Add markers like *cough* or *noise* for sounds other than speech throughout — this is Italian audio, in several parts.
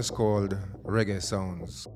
Is called Reggae Sounds.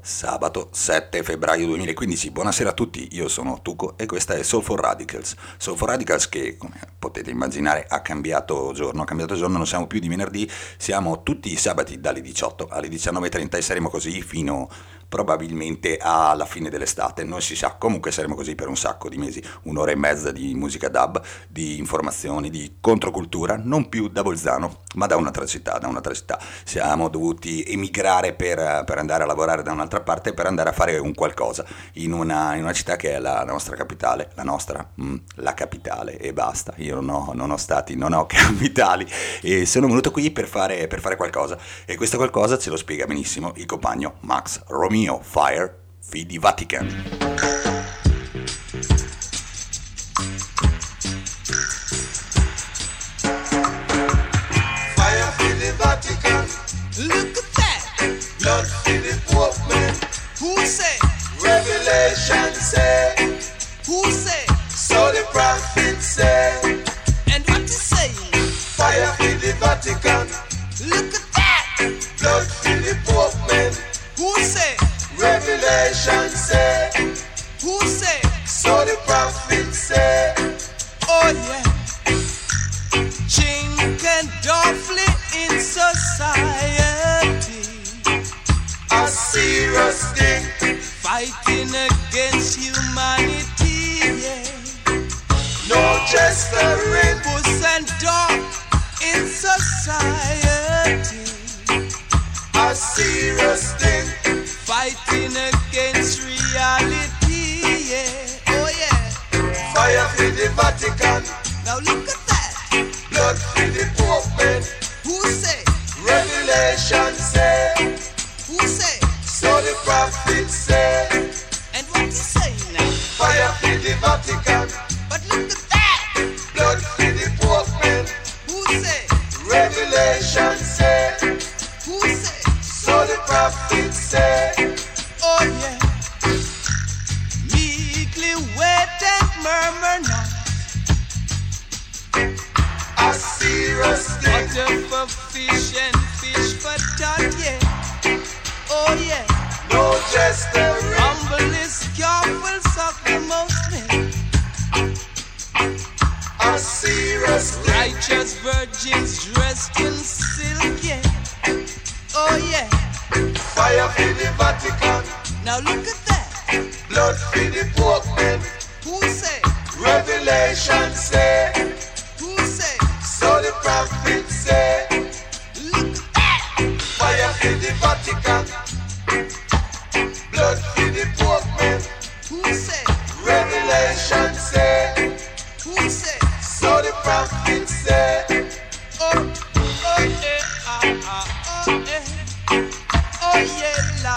Sabato 7 febbraio 2015, buonasera a tutti, io sono Tuco e questa è Soul for Radicals. Soul for Radicals che, come potete immaginare, ha cambiato giorno, ha cambiato giorno, non siamo più di venerdì, siamo tutti i sabati dalle 18 alle 19.30 e saremo così fino probabilmente alla fine dell'estate, non si sa, comunque saremo così per un sacco di mesi, un'ora e mezza di musica dub, di informazioni, di controcultura, non più da Bolzano, ma da un'altra città, da un'altra città. Siamo dovuti emigrare per, per andare a lavorare da un'altra parte, per andare a fare un qualcosa in una, in una città che è la nostra capitale, la nostra, mm, la capitale e basta, io non ho, non ho stati, non ho *laughs* capitali e sono venuto qui per fare, per fare qualcosa e questo qualcosa ce lo spiega benissimo il compagno Max Romeo. Romeo Fire Fidi Vatican. Fire for the Vatican. Look at that. Blood for the Pope man. Who say? Revelation say. Who say? So the prophet say. And what you say? Fire for the Vatican. Look at that. Blood for the Pope man. Who say? Revelation say, who say? So the prophet say, oh yeah. Chink and Duffley in society, a serious thing, fighting against humanity. Yeah. No gesturing, puss and dog in society, a serious thing fighting against reality, yeah. Oh yeah. Fire for the Vatican. Now look at that. Blood for the Pope man. Who say? Revelation say. Who say? So the prophet say. And what you say now? Fire for the Vatican. And. A serious thing. Water for fish and fish for yeah. Oh yeah. No jester. Humble is careful, suck the most milk. A serious thing. Righteous virgins dressed in silk, yeah. Oh yeah. Fire for the Vatican. Now look at that. Blood for the Pope. Who say? Revelation say. Who say? So the prophet say. Look at. Fire for the Vatican. Blood for the Pope man. Who say? Revelation say. Who say? So the prophet say. Oh, oh yeah, ah, ah, oh yeah. Oh yeah, la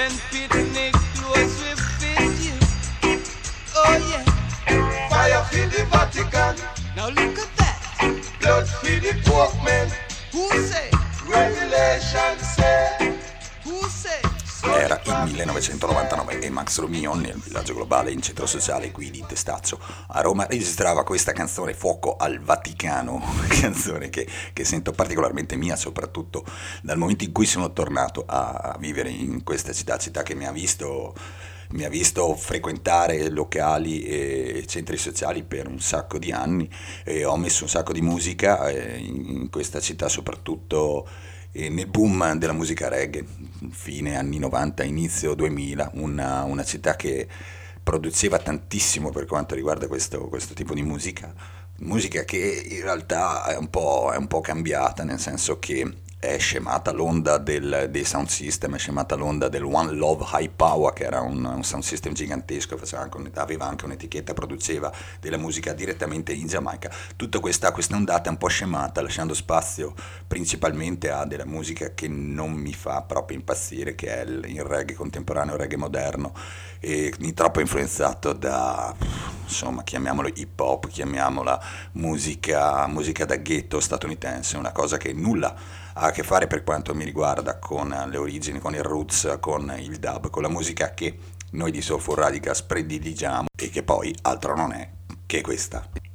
Then picnic clothes will fit you. Oh yeah. Fire for the Vatican. Now look at that. Blood for the Pope man. Who say? Revelation say. Era il 1999 e Max Romeo nel villaggio globale in centro sociale qui di Testaccio a Roma registrava questa canzone Fuoco al Vaticano, *laughs* canzone che, che sento particolarmente mia soprattutto dal momento in cui sono tornato a vivere in questa città, città che mi ha visto mi ha visto frequentare locali e centri sociali per un sacco di anni e ho messo un sacco di musica eh, in questa città soprattutto nel boom della musica reggae, fine anni 90, inizio 2000, una, una città che produceva tantissimo per quanto riguarda questo, questo tipo di musica, musica che in realtà è un, è un po' cambiata, nel senso che è scemata l'onda del, dei sound system, è scemata l'onda del One Love High Power, che era un, un sound system gigantesco, anche, aveva anche un'etichetta, produceva della musica direttamente in Giamaica. Tutta questa, questa ondata è un po' scemata, lasciando spazio principalmente a della musica che non mi fa proprio impazzire, che è il, il reggae contemporaneo, il reggae moderno, e troppo influenzato da, insomma, chiamiamolo hip hop, chiamiamola musica, musica da ghetto statunitense, una cosa che nulla ha a che fare per quanto mi riguarda con le origini, con il roots, con il dub, con la musica che noi di Soulful Radicals prediligiamo e che poi altro non è che questa.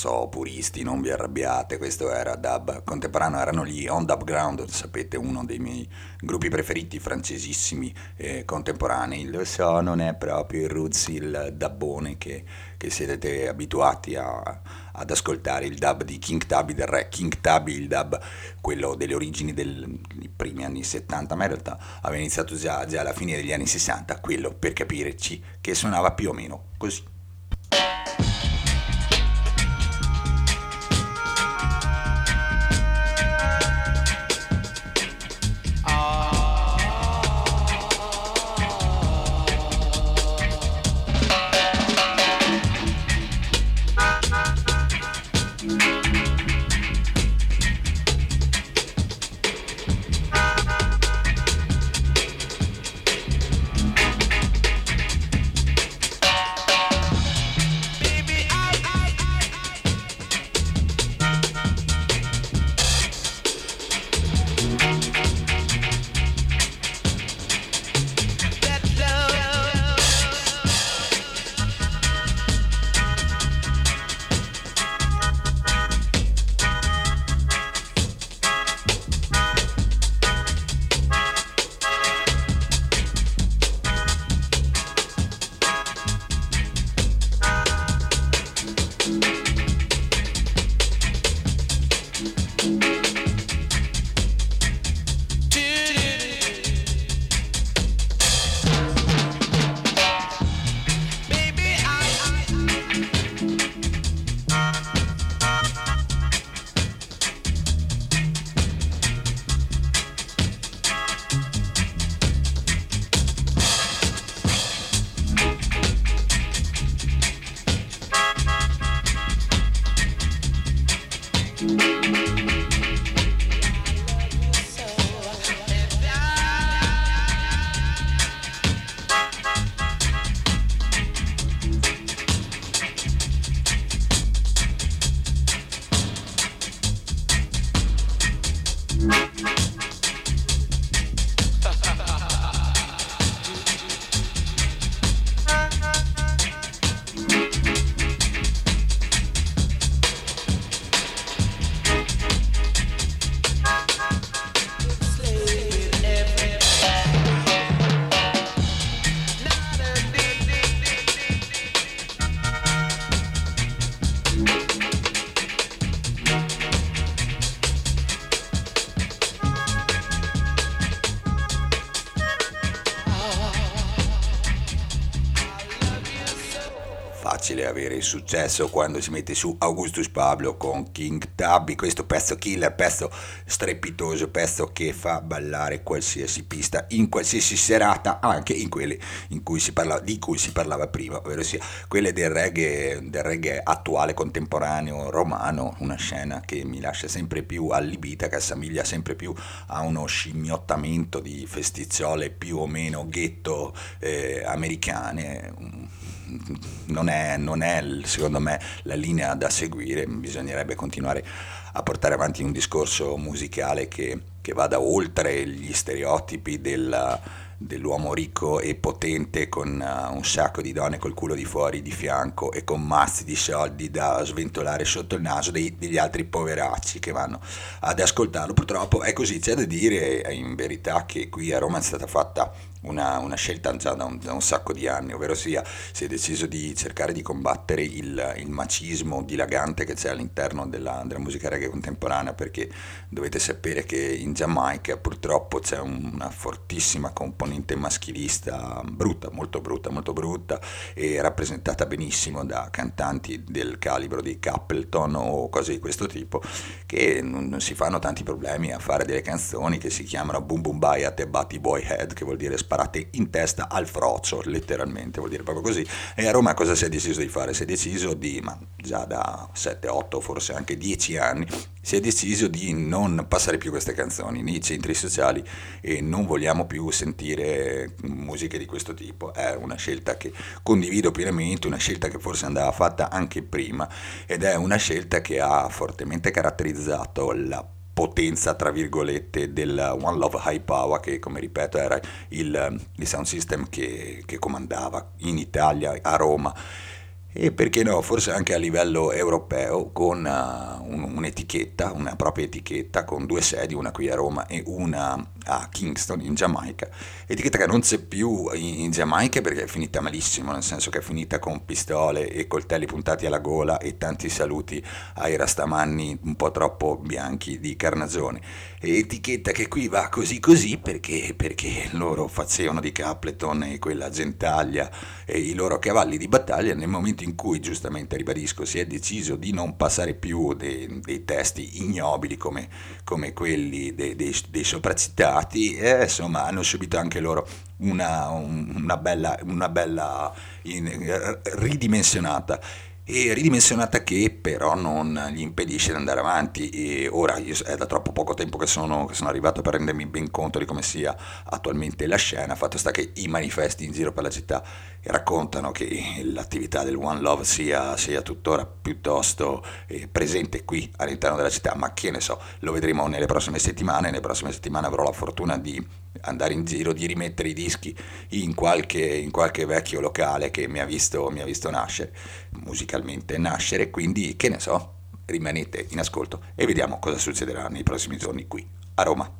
So, puristi, non vi arrabbiate, questo era dub contemporaneo, erano gli On Dub Ground, sapete, uno dei miei gruppi preferiti francesissimi eh, contemporanei, lo so, non è proprio il roots, il dubbone che, che siete abituati a, ad ascoltare, il dub di King Tubby del re, King Tubby, il dub, quello delle origini dei primi anni 70, ma in realtà aveva iniziato già, già alla fine degli anni 60, quello per capirci che suonava più o meno così. Avere successo quando si mette su Augustus Pablo con King Tubby, questo pezzo killer, pezzo strepitoso, pezzo che fa ballare qualsiasi pista in qualsiasi serata, anche in quelle in cui parlava, di cui si parlava prima, ovvero sia quelle del reggae, del reggae attuale, contemporaneo, romano, una scena che mi lascia sempre più allibita, che assomiglia sempre più a uno scimmiottamento di festiziole più o meno ghetto eh, americane non è, non è, secondo me la linea da seguire, bisognerebbe continuare a portare avanti un discorso musicale che, che vada oltre gli stereotipi della, dell'uomo ricco e potente con uh, un sacco di donne col culo di fuori di fianco e con mazzi di soldi da sventolare sotto il naso dei, degli altri poveracci che vanno ad ascoltarlo. Purtroppo è così, c'è da dire in verità che qui a Roma è stata fatta una, una scelta già da un, da un, sacco di anni, ovvero sia si è deciso di cercare di combattere il, il macismo dilagante che c'è all'interno della, della, musica reggae contemporanea, perché dovete sapere che in Giamaica purtroppo c'è una fortissima componente maschilista brutta, molto brutta, molto brutta e rappresentata benissimo da cantanti del calibro di Capleton o cose di questo tipo che non, non si fanno tanti problemi a fare delle canzoni che si chiamano Boom Boom Bye at the Batty Boy Head, che vuol dire sparate in testa al froccio, letteralmente, vuol dire proprio così. E a Roma cosa si è deciso di fare? Si è deciso di, ma già da 7, 8, forse anche 10 anni, si è deciso di non passare più queste canzoni nei centri sociali e non vogliamo più sentire musiche di questo tipo. È una scelta che condivido pienamente, una scelta che forse andava fatta anche prima ed è una scelta che ha fortemente caratterizzato la potenza, tra virgolette, del One Love High Power, che come ripeto era il, il sound system che, che comandava in Italia, a Roma. E perché no, forse anche a livello europeo con uh, un, un'etichetta, una propria etichetta con due sedi, una qui a Roma e una a Kingston in Giamaica, etichetta che non c'è più in, Giamaica perché è finita malissimo, nel senso che è finita con pistole e coltelli puntati alla gola e tanti saluti ai rastamanni un po' troppo bianchi di Carnagione. Etichetta che qui va così così perché, perché loro facevano di Capleton e quella gentaglia e i loro cavalli di battaglia nel momento momento in cui, giustamente ribadisco, si è deciso di non passare più dei, dei testi ignobili come, come quelli dei, dei, dei sopracitati, eh, insomma hanno subito anche loro una, una bella, una bella in, ridimensionata e ridimensionata che però non gli impedisce di andare avanti. E ora io, è da troppo poco tempo che sono, che sono, arrivato per rendermi ben conto di come sia attualmente la scena, fatto sta che i manifesti in giro per la città raccontano che l'attività del One Love sia, sia tuttora piuttosto eh, presente qui all'interno della città, ma che ne so, lo vedremo nelle prossime settimane, nelle prossime settimane avrò la fortuna di andare in giro, di rimettere i dischi in qualche, in qualche vecchio locale che mi ha, visto, mi ha visto nascere, musicalmente nascere, quindi che ne so, rimanete in ascolto e vediamo cosa succederà nei prossimi giorni qui a Roma.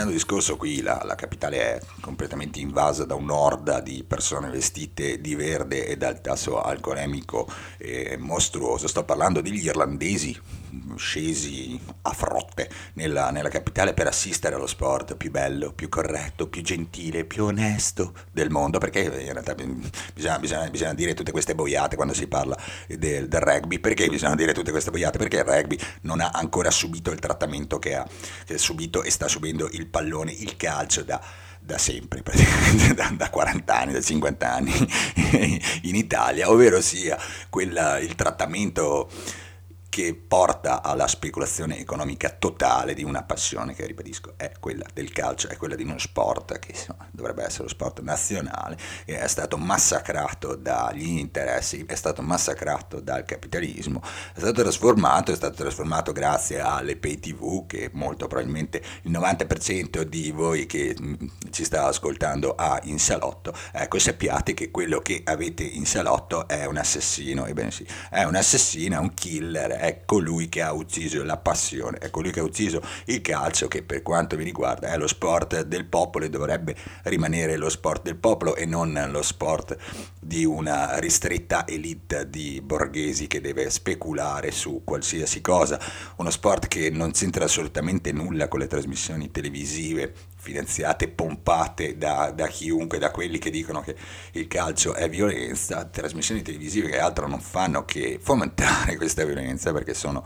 Cambiando discorso, qui la, la, capitale è completamente invasa da un'orda di persone vestite di verde e dal tasso alcolemico eh, mostruoso. Sto parlando degli irlandesi scesi frotte nella, nella, capitale per assistere allo sport più bello, più corretto, più gentile, più onesto del mondo, perché in realtà bisogna, bisogna, bisogna dire tutte queste boiate quando si parla del, del, rugby, perché bisogna dire tutte queste boiate? Perché il rugby non ha ancora subito il trattamento che ha, che ha subito e sta subendo il pallone, il calcio da da sempre, *laughs* da, da 40 anni, da 50 anni *laughs* in Italia, ovvero sia quella, il trattamento che porta alla speculazione economica totale di una passione che, ribadisco, è quella del calcio, è quella di uno sport che insomma, dovrebbe essere lo sport nazionale, che è stato massacrato dagli interessi, è stato massacrato dal capitalismo, è stato trasformato, è stato trasformato grazie alle pay tv che molto probabilmente il 90% di voi che mm, ci sta ascoltando ha in salotto, ecco sappiate che quello che avete in salotto è un assassino, ebbene sì, è un assassino, è un killer, è colui che ha ucciso la passione, è colui che ha ucciso il calcio che per quanto mi riguarda è lo sport del popolo e dovrebbe rimanere lo sport del popolo e non lo sport di una ristretta elite di borghesi che deve speculare su qualsiasi cosa, uno sport che non c'entra assolutamente nulla con le trasmissioni televisive finanziate, pompate da, da, chiunque, da quelli che dicono che il calcio è violenza, trasmissioni televisive che altro non fanno che fomentare *laughs* questa violenza perché sono,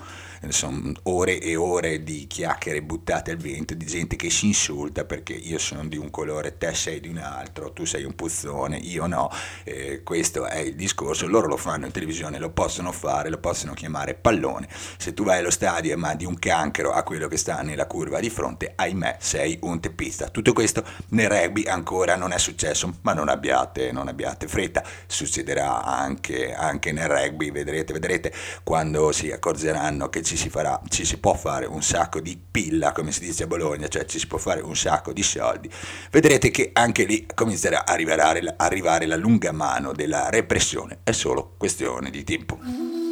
sono ore e ore di chiacchiere buttate al vento, di gente che si insulta perché io sono di un colore, te sei di un altro, tu sei un puzzone, io no, eh, questo è il discorso, loro lo fanno in televisione, lo possono fare, lo possono chiamare pallone, se tu vai allo stadio e mandi un cancro a quello che sta nella curva di fronte, ahimè sei un tepino pista. Tutto questo nel rugby ancora non è successo, ma non abbiate, non abbiate fretta, succederà anche, anche, nel rugby, vedrete, vedrete quando si accorgeranno che ci si, farà, ci si può fare un sacco di pilla, come si dice a Bologna, cioè ci si può fare un sacco di soldi, vedrete che anche lì comincerà a arrivare, arrivare la lunga mano della repressione, è solo questione di tempo.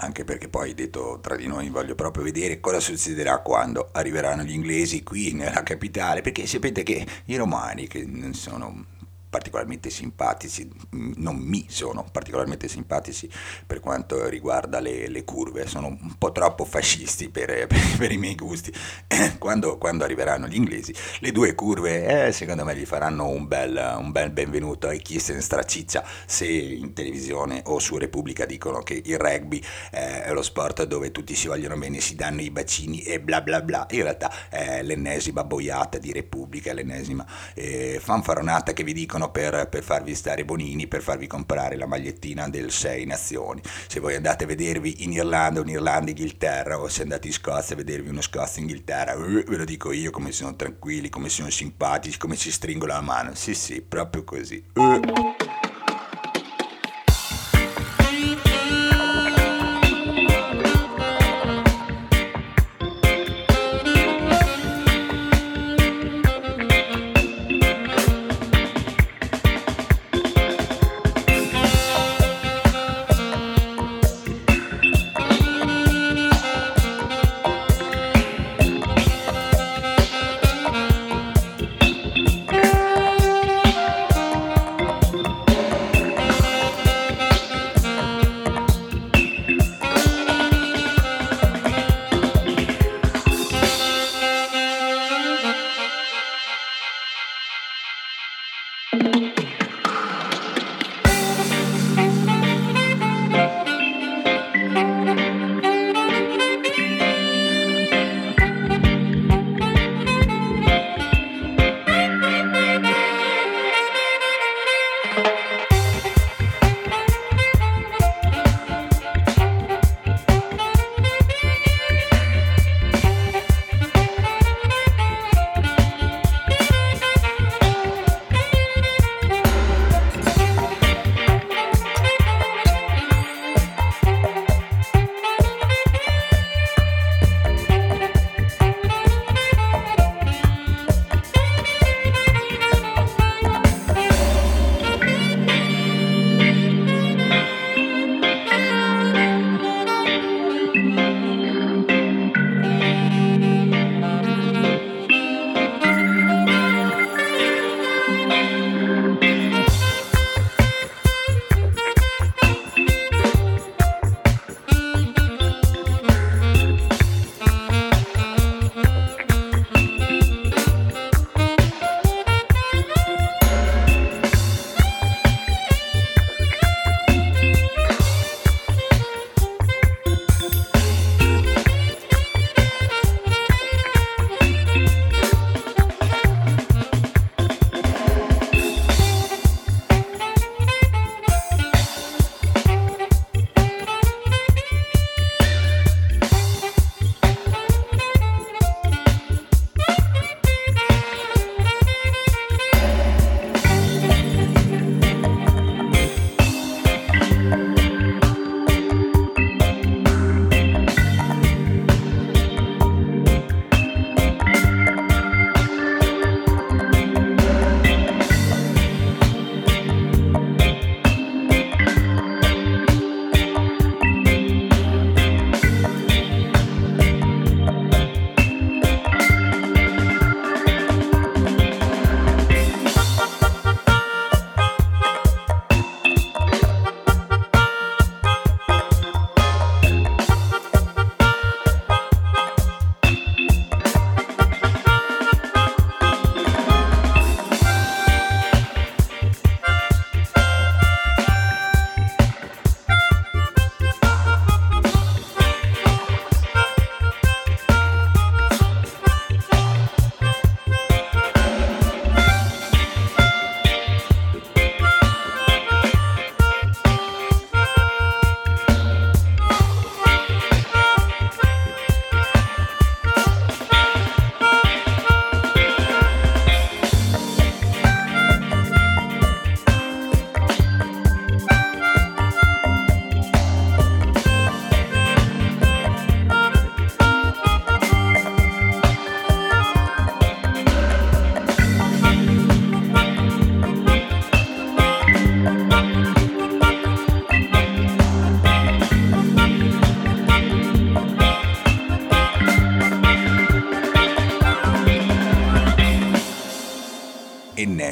Anche perché poi detto tra di noi voglio proprio vedere cosa succederà quando arriveranno gli inglesi qui nella capitale, perché sapete che i romani che non sono particolarmente simpatici, mm, non mi sono particolarmente simpatici per quanto riguarda le, le curve, sono un po' troppo fascisti per, *laughs* per, per i miei gusti. *clears throat* Quando, quando, arriveranno gli inglesi, le due curve eh, secondo me gli faranno un bel, un bel benvenuto e chi se ne straciccia se in televisione o su Repubblica dicono che il rugby eh, è lo sport dove tutti si vogliono bene, si danno i bacini e bla bla bla, in realtà è l'ennesima boiata di Repubblica, l'ennesima eh, fanfaronata che vi dicono per, per, farvi stare bonini, per farvi comprare la magliettina del 6 Nazioni. Se voi andate a vedervi in Irlanda, un'Irlanda, Inghilterra, o se andate in Scozia a vedervi uno Scozia, Inghilterra, uh, ve lo dico io come sono tranquilli, come sono simpatici, come ci stringono la mano. Sì, sì, proprio così. Uh.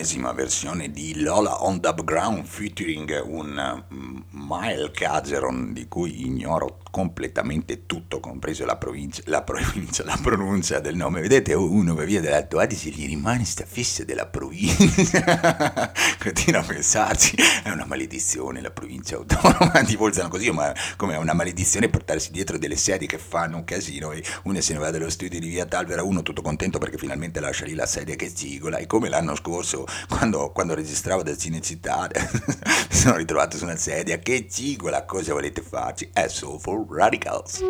Ennesima versione di Lola on Dub Ground featuring un um, Mile Cageron di cui ignoro completamente tutto, compreso la provincia, la provincia, la pronuncia del nome. Vedete, uno che viene dall'Alto Adige gli rimane sta fissa della provincia. *laughs* Continua a pensarci, è una maledizione la provincia autonoma *laughs* di Bolzano così, ma come è una maledizione portarsi dietro delle sedie che fanno un casino e uno se ne va dallo studio di via Talvera, uno tutto contento perché finalmente lascia lì la sedia che zigola e come l'anno scorso quando, quando registravo da Cinecittà *laughs* sono ritrovato su una sedia che zigola, cosa volete farci? È Soulful Radicals.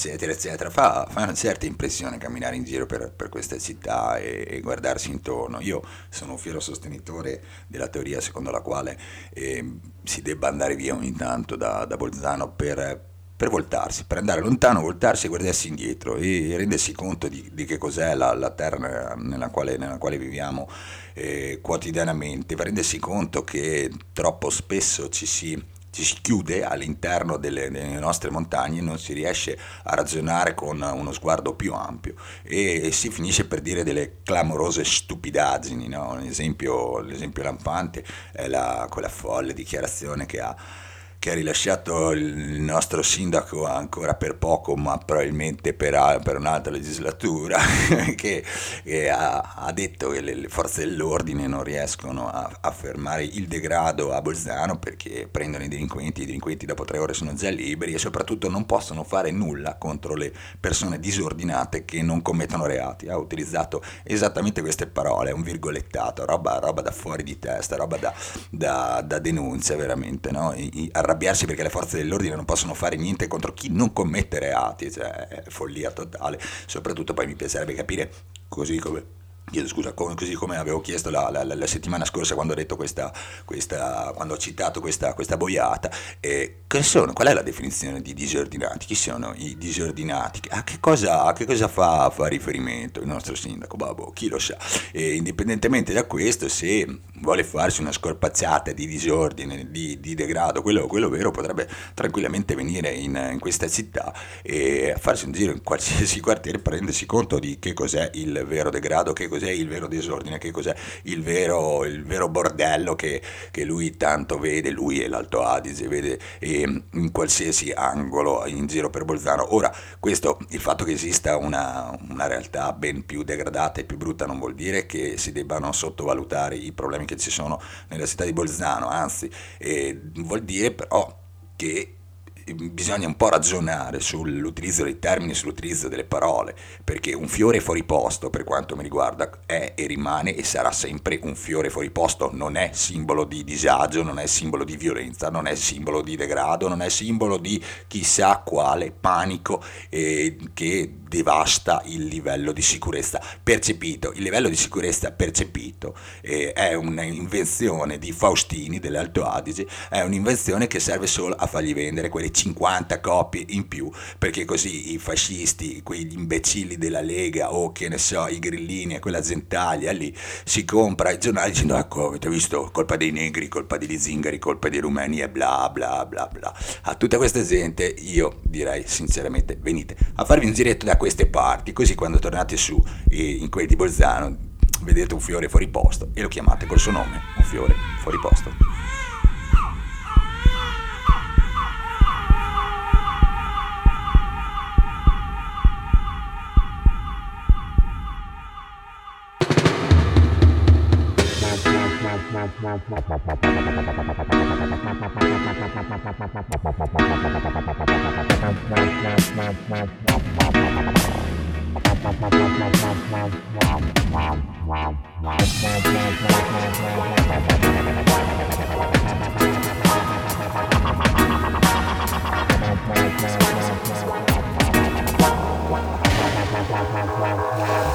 Eccetera, eccetera, fa, fa una certa impressione camminare in giro per, per queste città e, e, guardarsi intorno. Io sono un fiero sostenitore della teoria secondo la quale eh, si debba andare via ogni tanto da, da Bolzano per, per voltarsi, per andare lontano, voltarsi e guardarsi indietro e rendersi conto di, di che cos'è la, la terra nella quale, nella quale viviamo eh, quotidianamente, per rendersi conto che troppo spesso ci si ci si chiude all'interno delle, delle, nostre montagne, non si riesce a ragionare con uno sguardo più ampio e si finisce per dire delle clamorose stupidaggini. No? L'esempio, l'esempio lampante è la, quella folle dichiarazione che ha che ha rilasciato il nostro sindaco ancora per poco, ma probabilmente per, per un'altra legislatura, *laughs* che, che ha, ha, detto che le, le, forze dell'ordine non riescono a, a, fermare il degrado a Bolzano perché prendono i delinquenti, i delinquenti dopo tre ore sono già liberi e soprattutto non possono fare nulla contro le persone disordinate che non commettono reati. Ha utilizzato esattamente queste parole, un virgolettato, roba, roba da fuori di testa, roba da, da, da denuncia veramente, no? I, arrabbiarsi perché le forze dell'ordine non possono fare niente contro chi non commette reati, cioè follia totale. Soprattutto poi mi piacerebbe capire così come chiedo scusa, così come avevo chiesto la, la, la, settimana scorsa quando ho, questa, questa, quando ho citato questa, questa boiata, eh, sono, qual è la definizione di disordinati? Chi sono i disordinati? A che cosa, a che cosa fa, fa, riferimento il nostro sindaco? Babbo, chi lo sa? E indipendentemente da questo, se vuole farsi una scorpazzata di disordine, di, di degrado, quello, quello, vero potrebbe tranquillamente venire in, in, questa città e farsi un giro in qualsiasi quartiere rendersi conto di che cos'è il vero degrado, che cos'è il vero disordine, che cos'è il vero, il vero bordello che, che, lui tanto vede, lui e l'Alto Adige, vede in qualsiasi angolo in giro per Bolzano. Ora, questo, il fatto che esista una, una realtà ben più degradata e più brutta non vuol dire che si debbano sottovalutare i problemi che ci sono nella città di Bolzano, anzi eh, vuol dire però che bisogna un po' ragionare sull'utilizzo dei termini, sull'utilizzo delle parole, perché un fiore fuori posto, per quanto mi riguarda, è e rimane e sarà sempre un fiore fuori posto, non è simbolo di disagio, non è simbolo di violenza, non è simbolo di degrado, non è simbolo di chissà quale panico eh, che devasta il livello di sicurezza percepito. Il livello di sicurezza percepito eh, è un'invenzione di Faustini dell'Alto Adige, è un'invenzione che serve solo a fargli vendere quelle 50 copie in più, perché così i fascisti, quegli imbecilli della Lega o che ne so, i grillini e quella gentaglia lì, si compra i giornali dicendo ecco avete visto, colpa dei negri, colpa degli zingari, colpa dei rumeni e bla bla bla bla. A tutta questa gente io direi sinceramente venite a farvi un giretto da queste parti, così quando tornate su in quelli di Bolzano vedete un fiore fuori posto e lo chiamate col suo nome, un fiore fuori posto.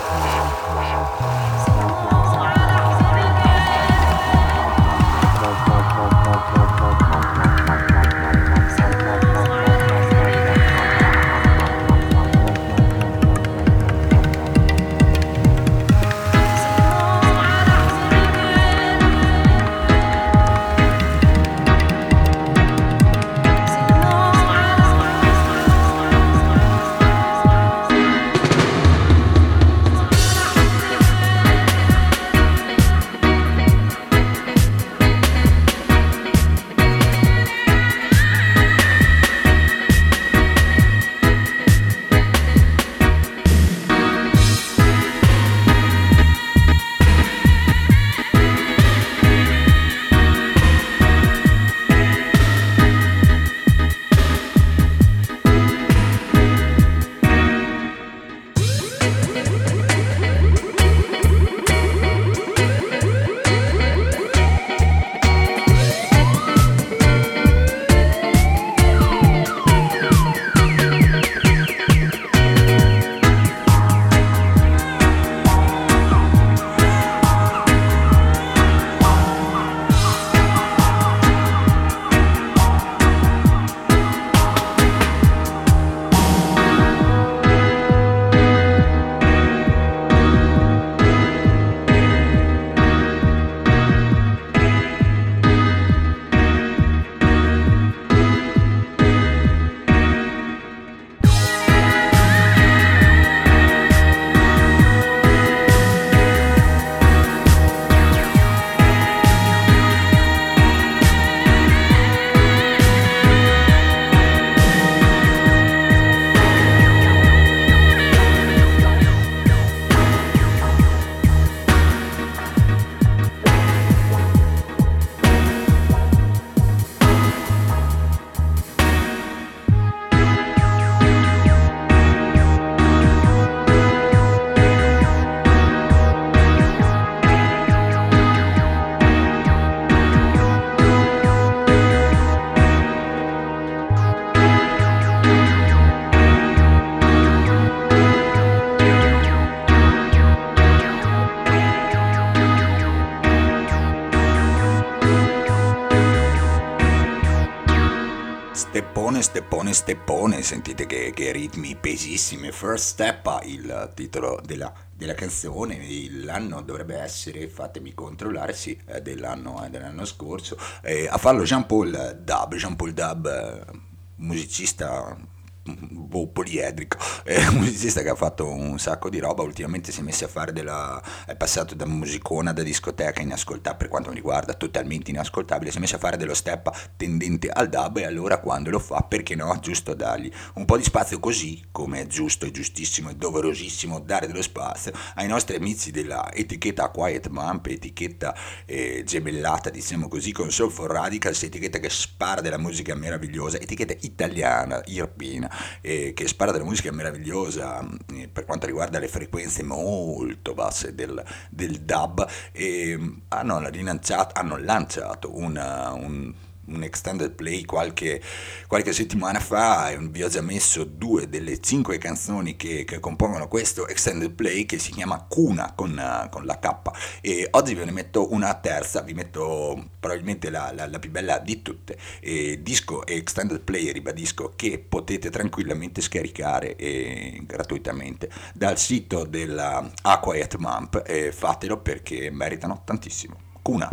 Wow. Steppone, steppone, sentite che, che ritmi pesissimi. First Step, il titolo della, della canzone, l'anno dovrebbe essere, fatemi controllare, sì, dell'anno, dell'anno scorso. Eh, a farlo Jean Paul Dub, Jean Paul Dub, eh, musicista boh, poliedrico, *laughs* è un musicista che ha fatto un sacco di roba, ultimamente si è messo a fare della... è passato da musicona, da discoteca inascoltabile, per quanto mi riguarda totalmente inascoltabile, si è messo a fare dello step tendente al dub e allora quando lo fa, perché no, giusto dargli un po' di spazio così, come è giusto, è giustissimo, è doverosissimo dare dello spazio ai nostri amici della etichetta Quiet Mump, etichetta eh, gemellata, diciamo così, con Soul for Radicals, etichetta che spara della musica meravigliosa, etichetta italiana, irpina, eh, che spara della musica meravigliosa eh, per quanto riguarda le frequenze molto basse del, del dub mm, hanno, hanno lanciato una, un un extended play qualche, qualche, settimana fa e vi ho già messo due delle cinque canzoni che, che compongono questo extended play che si chiama Cuna con, con, la K e oggi ve ne metto una terza, vi metto probabilmente la, la, la più bella di tutte, e disco e extended play ribadisco che potete tranquillamente scaricare eh, gratuitamente dal sito della Aquaet Mump e fatelo perché meritano tantissimo. Cuna.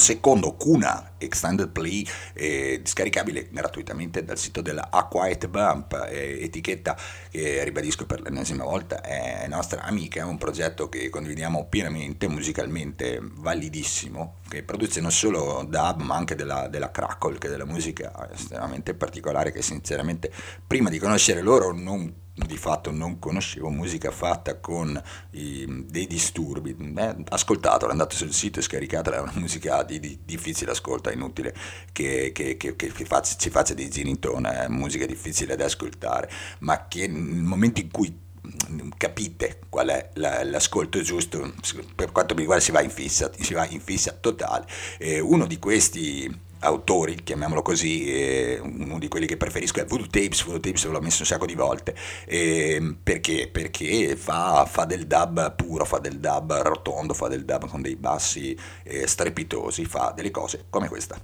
Secondo, Kuna Extended Play, eh, scaricabile gratuitamente dal sito della A Quiet Bump, eh, etichetta che ribadisco per l'ennesima volta è nostra amica, è un progetto che condividiamo pienamente, musicalmente validissimo, che produce non solo dub ma anche della, della crackle, che è della musica estremamente particolare che sinceramente prima di conoscere loro non di fatto non conoscevo musica fatta con i, dei disturbi. Eh, ascoltatela, andate sul sito e scaricatela, è una musica di, di difficile ascolto, è inutile che, che, che, che faccia, ci faccia dei giri intorno, è musica difficile da ascoltare, ma che nel momento in cui capite qual è l'ascolto giusto, per quanto mi riguarda si va in fissa, si va in fissa totale. Eh, uno di questi autori, chiamiamolo così, eh, uno di quelli che preferisco è Voodoo Tapes, Voodoo Tapes l'ho messo un sacco di volte, eh, perché? Perché fa, fa, del dub puro, fa del dub rotondo, fa del dub con dei bassi eh, strepitosi, fa delle cose come questa.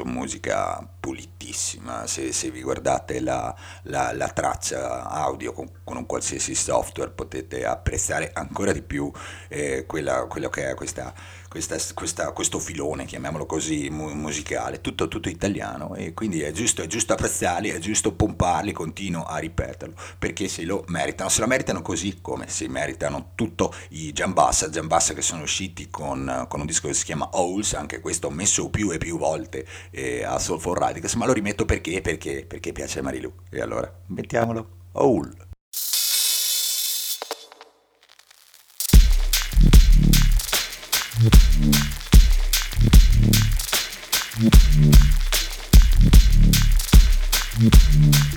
Strepitoso, musica pulitissima. Se, se vi guardate la, la, la traccia audio con, con, un qualsiasi software potete apprezzare ancora di più eh, quella, quello che è questa questa, questa, questo filone, chiamiamolo così, mu- musicale, tutto, tutto, italiano e quindi è giusto, è giusto apprezzarli, è giusto pomparli, continuo a ripeterlo, perché se lo meritano, se lo meritano così come si meritano tutto i Giambassa, Giambassa che sono usciti con, con, un disco che si chiama Owls, anche questo ho messo più e più volte eh, a Soul for Radicals, ma lo rimetto perché? Perché, perché piace a Marilu, e allora mettiamolo Owl. Thank you.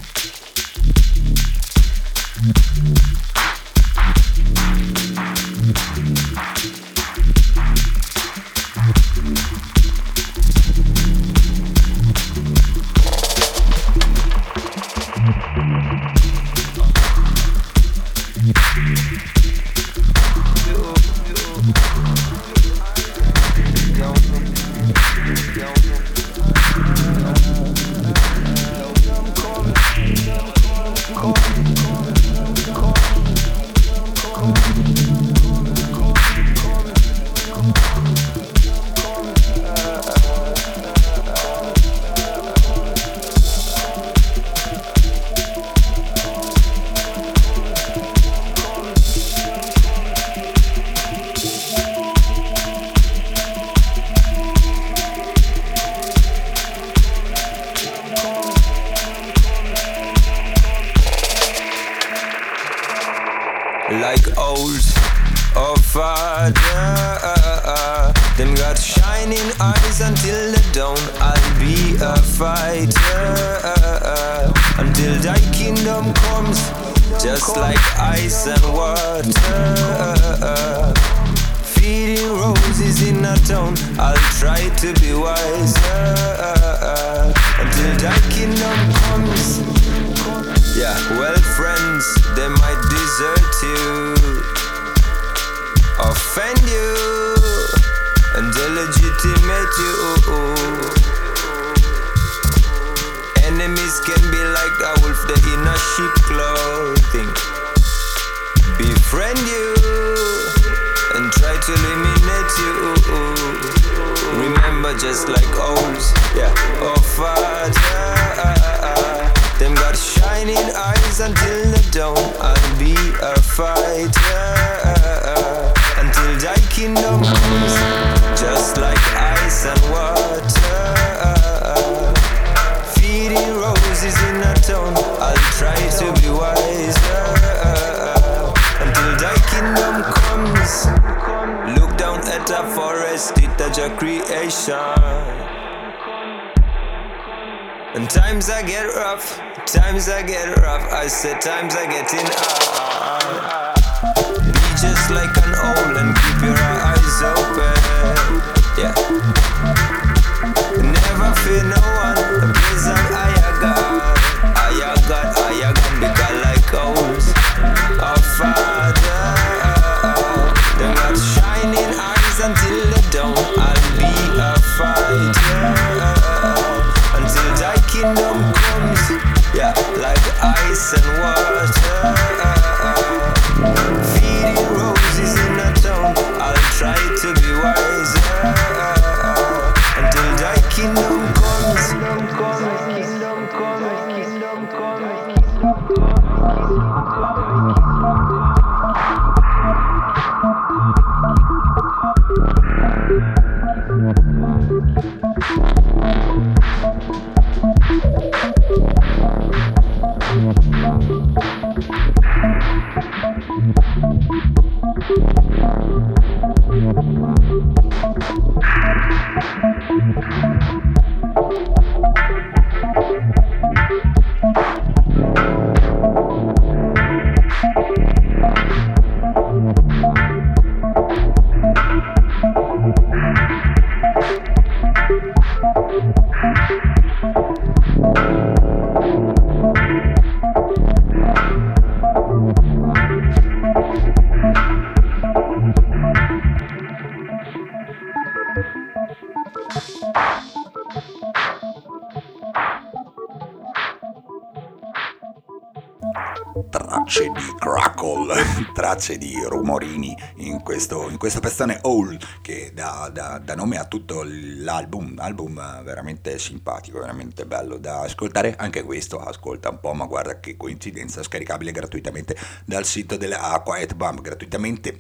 Questo pezzone Hole che dà, dà, dà, nome a tutto l'album, album veramente simpatico, veramente bello da ascoltare, anche questo ascolta un po', ma guarda che coincidenza, scaricabile gratuitamente dal sito della Quiet Bump, gratuitamente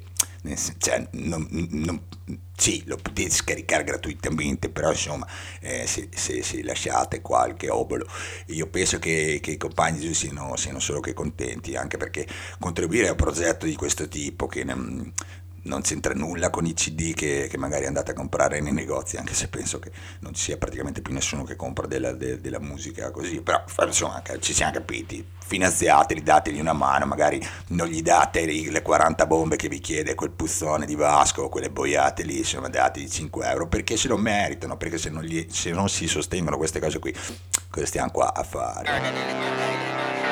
cioè, non, non, sì, lo potete scaricare gratuitamente, però insomma, eh, se, se, se, lasciate qualche obolo, io penso che, che i compagni siano, siano, solo che contenti, anche perché contribuire a un progetto di questo tipo che non, non c'entra nulla con i CD che, che, magari andate a comprare nei negozi, anche se penso che non ci sia praticamente più nessuno che compra della, de, della musica così, però insomma ci siamo capiti, finanziateli, dategli una mano, magari non gli date le 40 bombe che vi chiede quel puzzone di Vasco, quelle boiate lì, insomma dategli 5 euro, perché se lo meritano, perché se non, gli, se non si sostengono queste cose qui, cosa stiamo qua a fare?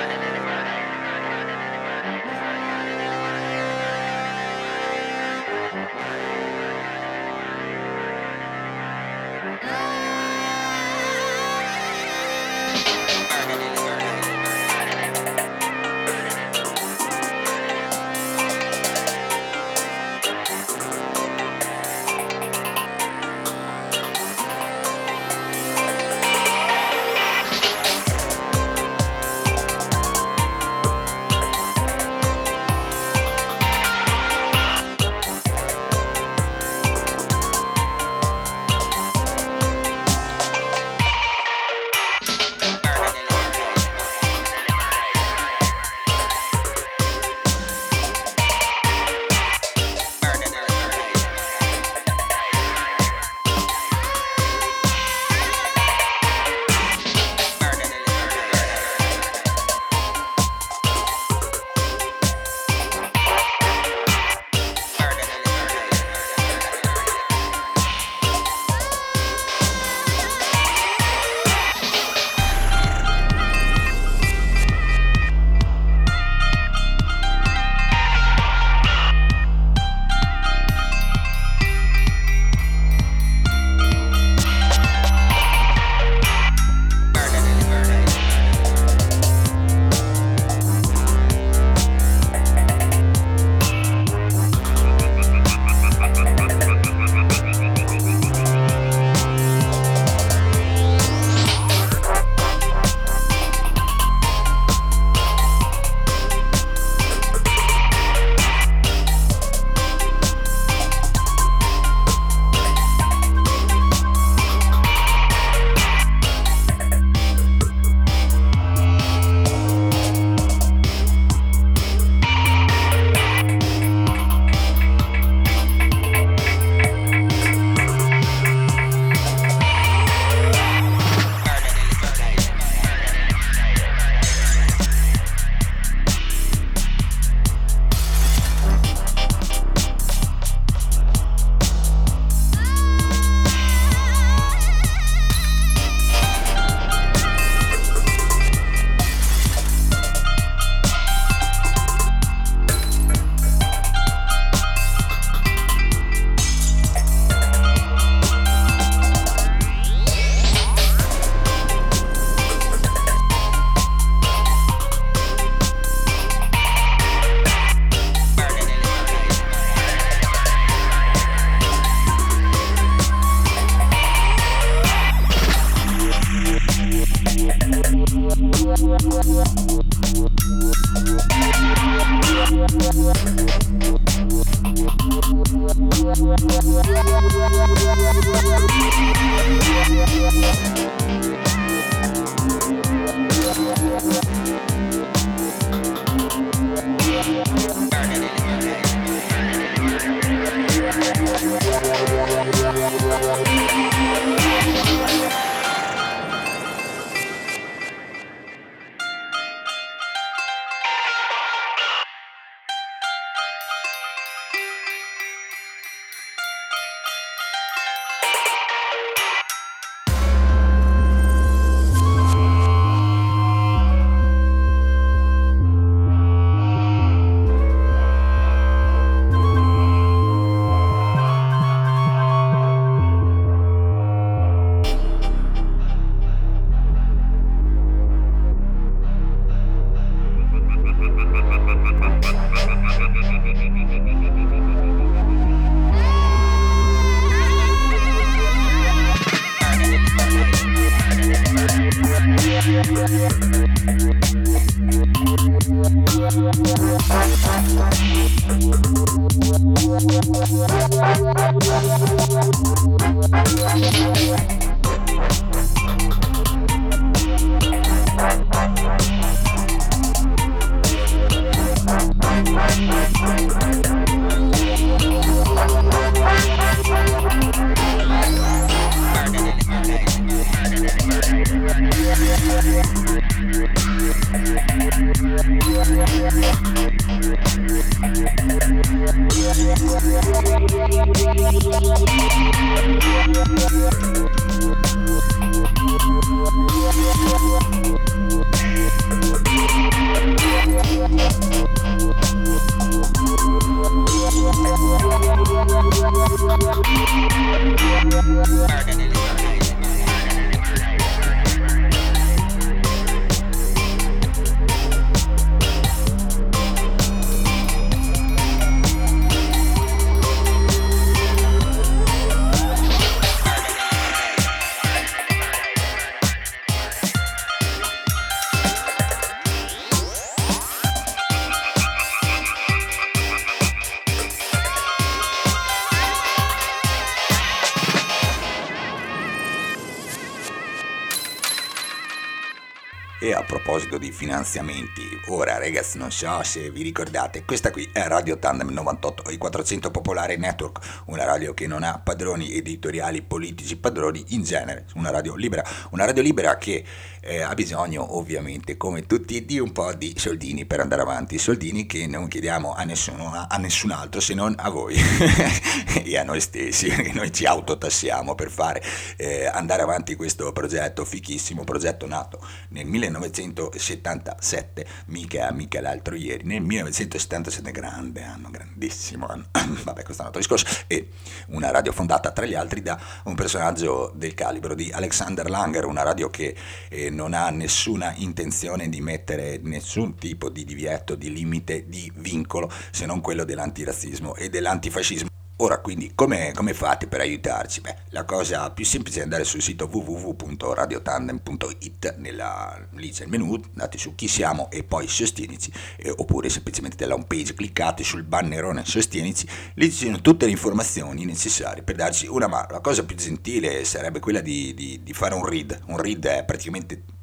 Di finanziamenti, ora ragazzi so se vi ricordate, questa qui è Radio Tandem 98 i 400 Popolare Network, una radio che non ha padroni editoriali politici, padroni in genere, una radio libera, una radio libera che eh, ha bisogno ovviamente come tutti di un po' di soldini per andare avanti, soldini che non chiediamo a nessuno, a nessun altro se non a voi *laughs* e a noi stessi, *laughs* perché noi ci autotassiamo per fare eh, andare avanti questo progetto fichissimo, progetto nato nel 1900 1977, mica, mica l'altro ieri, nel 1977, grande anno, grandissimo anno, *clears throat* vabbè questo è un altro discorso, e una radio fondata tra gli altri da un personaggio del calibro di Alexander Langer, una radio che eh, non ha nessuna intenzione di mettere nessun tipo di divieto, di limite, di vincolo, se non quello dell'antirazzismo e dell'antifascismo. Ora quindi come, come, fate per aiutarci? Beh, la cosa più semplice è andare sul sito www.radiotandem.it, nella, lì c'è il menu, andate su chi siamo e poi sostienici, eh, oppure semplicemente dalla home page cliccate sul bannerone sostienici, lì ci sono tutte le informazioni necessarie per darci una mano. La cosa più gentile sarebbe quella di, di, di fare un read, un read è praticamente te,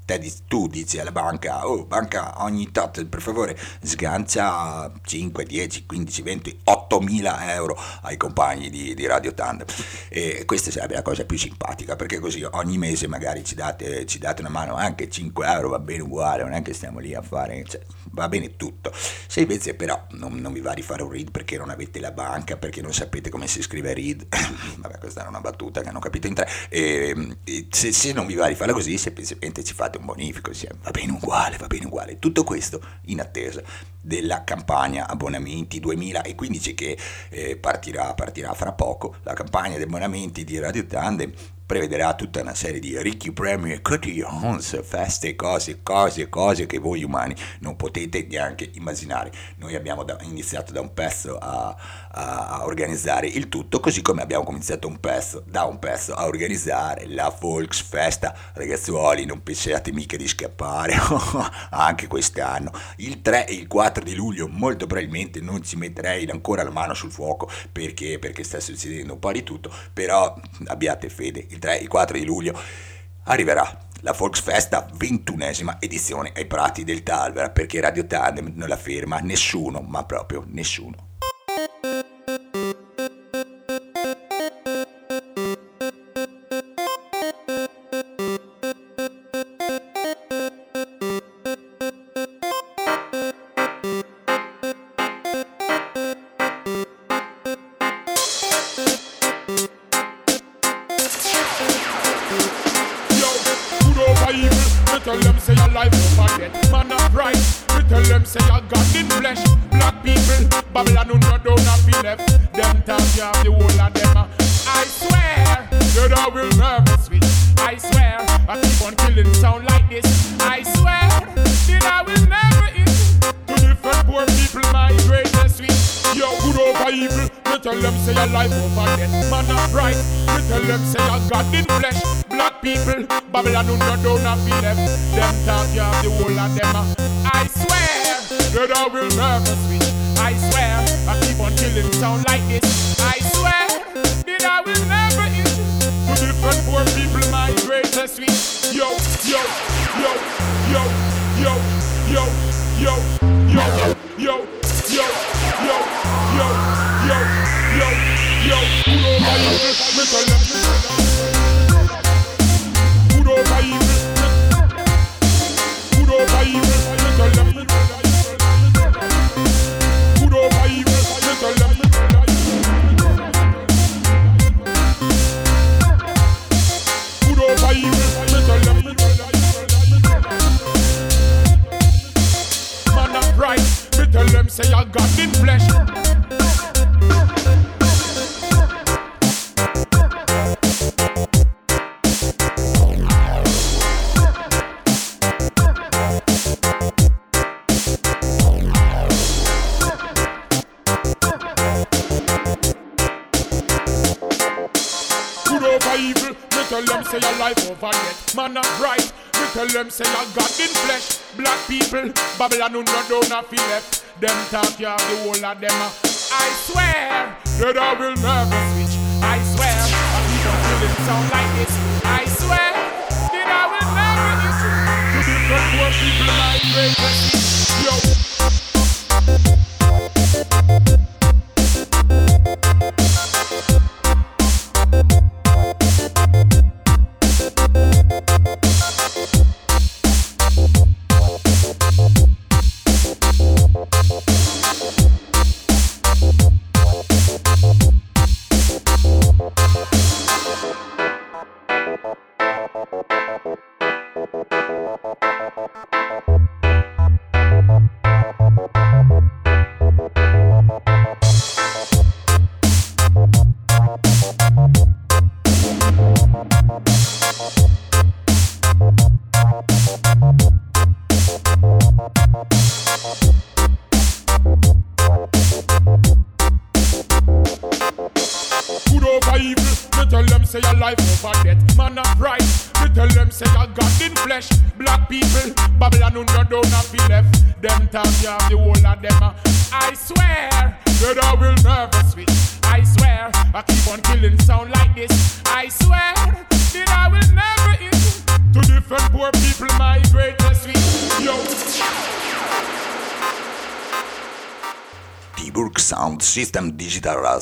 tu dici alla banca, oh banca ogni tot per favore sgancia 5, 10, 15, 20, 8 mila euro ai compagni di, di, Radio Tandem e questa sarebbe la cosa più simpatica perché così ogni mese magari ci date, ci date una mano anche 5 euro va bene uguale, non è che stiamo lì a fare, cioè, va bene tutto. Se invece però non, non, vi va di fare un read perché non avete la banca, perché non sapete come si scrive read, *clears throat* vabbè questa era una battuta che hanno capito in tre, e, e se, se, non vi va di farla così semplicemente ci fate un bonifico, va bene uguale, va bene uguale. Tutto questo in attesa della campagna abbonamenti 2015 che eh, partirà, partirà fra poco, la campagna di abbonamenti di Radio Tandem prevederà tutta una serie di ricchi premi e cotillons, feste, cose, cose, cose che voi umani non potete neanche immaginare. Noi abbiamo da, iniziato da un pezzo a, a, organizzare il tutto, così come abbiamo cominciato un pezzo, da un pezzo a organizzare la Volksfesta. Ragazzuoli, non pensate mica di scappare *laughs* anche quest'anno. Il 3 e il 4 di luglio molto probabilmente non ci metterei ancora la mano sul fuoco perché, perché sta succedendo un po' di tutto, però abbiate fede il 3 e il 4 di luglio arriverà la Volksfesta ventunesima edizione ai Prati del Talvera perché Radio Tandem non la ferma nessuno, ma proprio nessuno. Them say I got in flesh. Black people, Babylon who not down be left. Them talk you have the whole of them. I swear, that I will never switch. I swear, I keep on killing sound like this. I swear, that I will never eat. To different poor people, my greatest sweet. Yo, good over evil. Me tell them say your life over dead Man not right. Me tell them say I got in flesh black people Babylon who not down be left Them talk you have the whole of them I swear that I will never switch. I swear I keep on killing sound like this. I swear that I will never eat. To different poor people, my greatest sweet. Yo, yo, yo, yo, yo, yo, yo, yo, yo, yo, yo, yo, yo, yo, yo. Put over evil, me tell say I got in flesh. Say your life over yet. Man not right, me tell them say your God in flesh. Black people, Babylon no don't have feel left. Them talk you the whole of them. Uh, I swear that I will never switch. I swear I keep on feeling sound like this. I swear that I will never get to different poor people my greatest. Yo.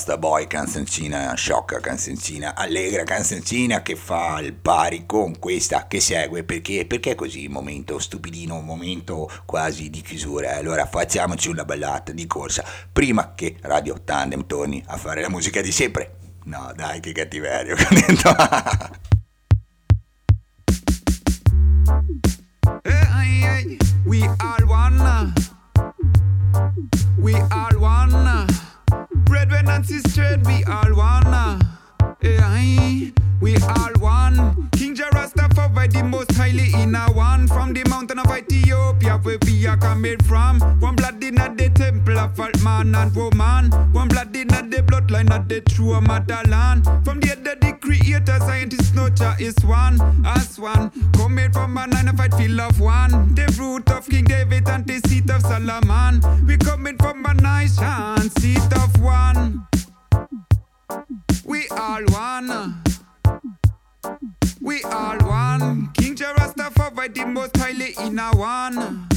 Rasta Boy, canzoncina sciocca, canzoncina allegra, canzoncina che fa il pari con questa che segue perché, perché così un momento stupidino, un momento quasi di chiusura. Allora facciamoci una ballata di corsa prima che Radio Tandem torni a fare la musica di sempre. No, dai, che *laughs* hey, we all one. We all one. Brethren and sisters, we all one. Hey, hey, we all one. King Jarastafari, the most highly in a one. From the mountain of Ethiopia, where we are coming from. One blood in the temple of all man and woman. One blood in the bloodline of the true motherland. From the other, the creator, scientist, nurture is one. As one. Coming from a nine of fight, feel of one. The root of King David and the seat of Solomon. We coming from a nice nation, seat of one. We all one. We all one. King Jarastafari, the most highly in a one.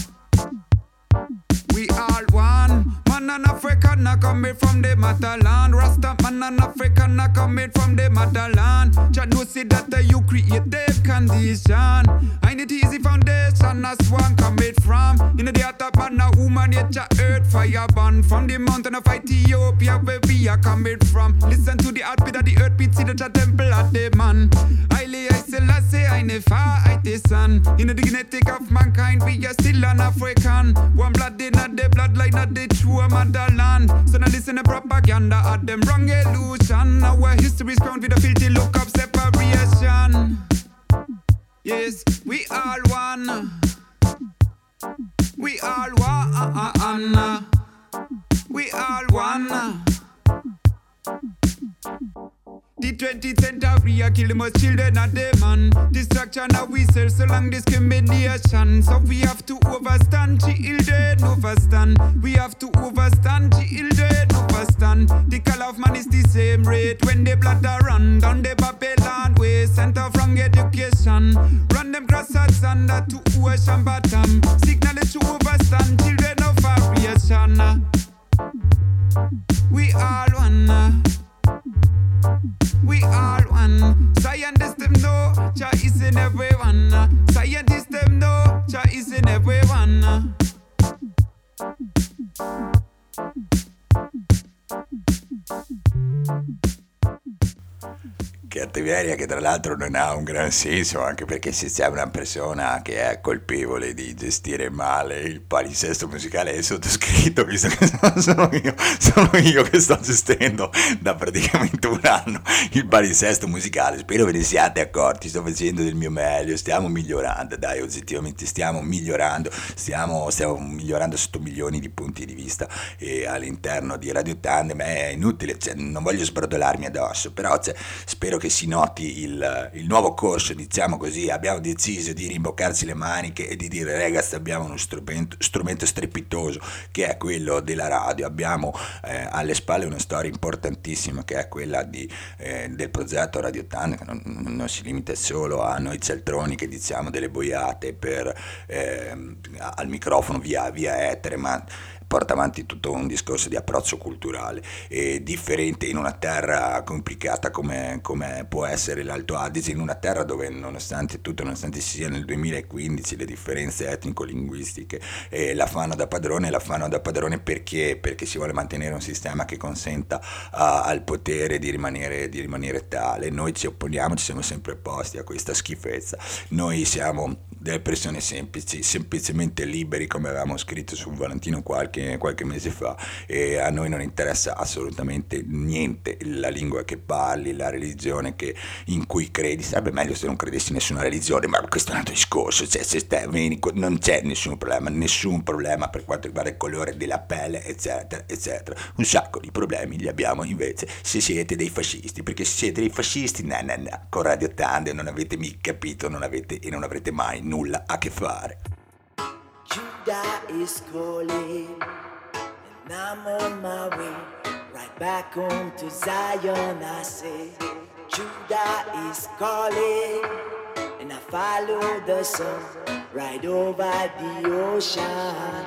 We all one. Man and African are coming from the motherland. Rasta man and African are coming from the motherland. Jah know see that uh, you create the condition. I need easy foundation as one coming from. In the heart of man, a woman, nature, earth, fire born from the mountain of Ethiopia where we are coming from. Listen to the heartbeat of the earth beat, see the temple of the man. I lay, I still, I say, I never, I the sun. In the genetic of mankind, we are still an African. One blood in the bloodline of the true motherland. So now listen to propaganda of them wrong illusion. Our history is crowned with a filthy look of separation. Yes, we all one. We all one. We all one. The 20th century, I kill the most children of the man. Distraction of we serve so long discrimination. So we have to overstand children, overstand. We have to overstand children, overstand. The color of man is the same rate when they blood are run down the Babylon way. Center from education. Run them cross under to ocean bottom. Signal to overstand children of variation. We all one. We all one. Scientists them know Jah is in everyone. Scientists them know Jah is in everyone. Cattiveria che tra l'altro non ha un gran senso, anche perché se c'è una persona che è colpevole di gestire male il palinsesto musicale è sottoscritto, visto che *laughs* sono io, sono io che sto gestendo da praticamente un anno il palinsesto musicale, spero ve ne siate accorti, sto facendo del mio meglio, stiamo migliorando, dai oggettivamente stiamo migliorando, stiamo, stiamo migliorando sotto milioni di punti di vista e all'interno di Radio Tandem è inutile, cioè, non voglio sbrodolarmi addosso, però cioè, spero che si noti il, il, nuovo corso, diciamo così, abbiamo deciso di rimboccarci le maniche e di dire ragazzi abbiamo uno strumento, strumento strepitoso che è quello della radio, abbiamo eh, alle spalle una storia importantissima che è quella di, eh, del progetto Radio Tan, che non, non, si limita solo a noi celtroni che diciamo delle boiate per, eh, al microfono via, via etere, ma porta avanti tutto un discorso di approccio culturale e differente in una terra complicata come, come può essere l'Alto Adige, in una terra dove nonostante tutto, nonostante sia nel 2015 le differenze etnico-linguistiche eh, la fanno da padrone, la fanno da padrone perché, perché si vuole mantenere un sistema che consenta a, al potere di rimanere, di rimanere tale. Noi ci opponiamo, ci siamo sempre opposti a questa schifezza. Noi siamo delle persone semplici, semplicemente liberi come avevamo scritto su Valentino qualche, qualche, mese fa e a noi non interessa assolutamente niente la lingua che parli, la religione che, in cui credi, sarebbe meglio se non credessi in nessuna religione, ma questo è un altro discorso, cioè, se te, vieni, non c'è nessun problema, nessun problema per quanto riguarda il colore della pelle, eccetera, eccetera. Un sacco di problemi li abbiamo invece se siete dei fascisti, perché se siete dei fascisti, no, no, no, con Radio Tande non avete mica capito, non avete e non avrete mai nulla a che fare. Judah is calling, and I'm on my way right back home to Zion. I say, Judah is calling, and I follow the sun right over the ocean.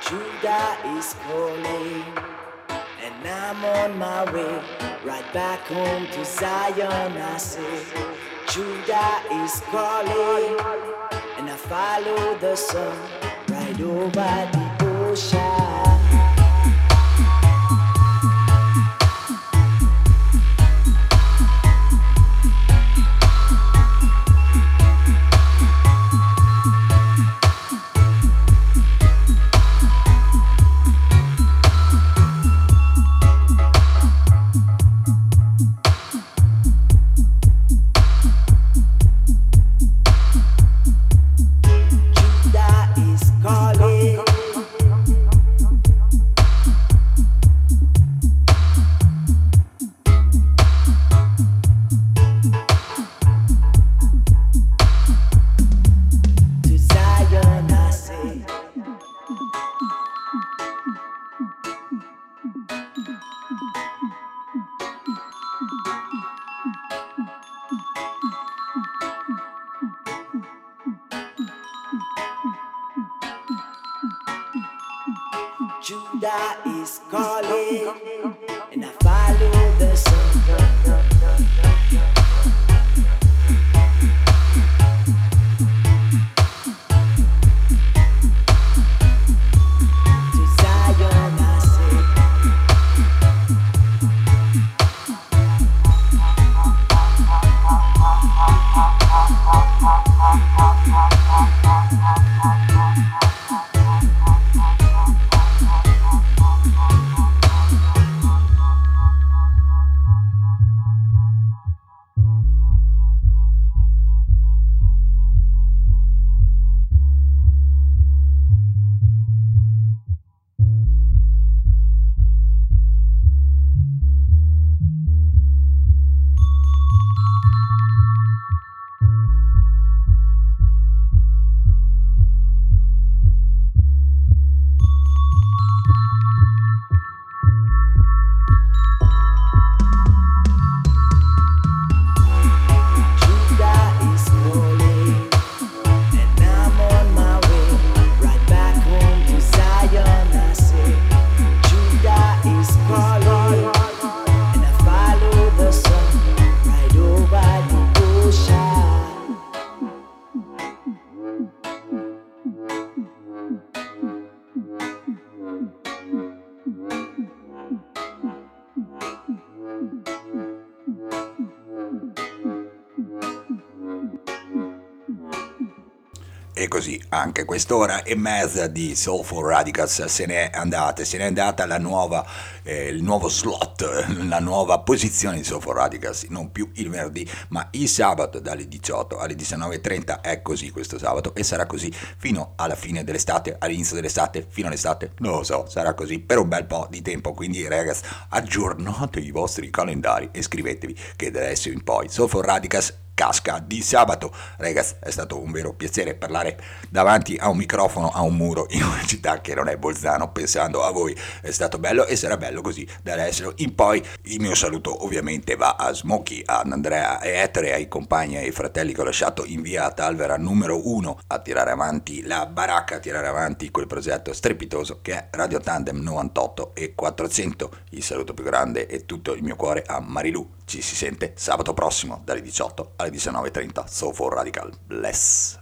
Judah is calling, and I'm on my way right back home to Zion. I say, Judah is calling, follow the sun right over the ocean. Così anche quest'ora e mezza di Soulful Radicals se n'è andata, se n'è andata la nuova, eh, il nuovo slot, la nuova posizione di Soulful Radicals, non più il venerdì ma il sabato dalle 18 alle 19.30 è così questo sabato e sarà così fino alla fine dell'estate, all'inizio dell'estate, fino all'estate, non lo so, sarà così per un bel po' di tempo, quindi ragazzi aggiornate i vostri calendari e scrivetevi che da adesso in poi Soulful Radicals casca di sabato. Ragazzi, è stato un vero piacere parlare davanti a un microfono, a un muro, in una città che non è Bolzano, pensando a voi. È stato bello e sarà bello così da adesso in poi. Il mio saluto ovviamente va a Smokey, ad Andrea e Etere, ai compagni e ai fratelli che ho lasciato in via Talvera numero uno a tirare avanti la baracca, a tirare avanti quel progetto strepitoso che è Radio Tandem 98 e 400. Il saluto più grande e tutto il mio cuore a Marilu ci si sente sabato prossimo dalle 18 alle 19.30. So for Radical. Bless.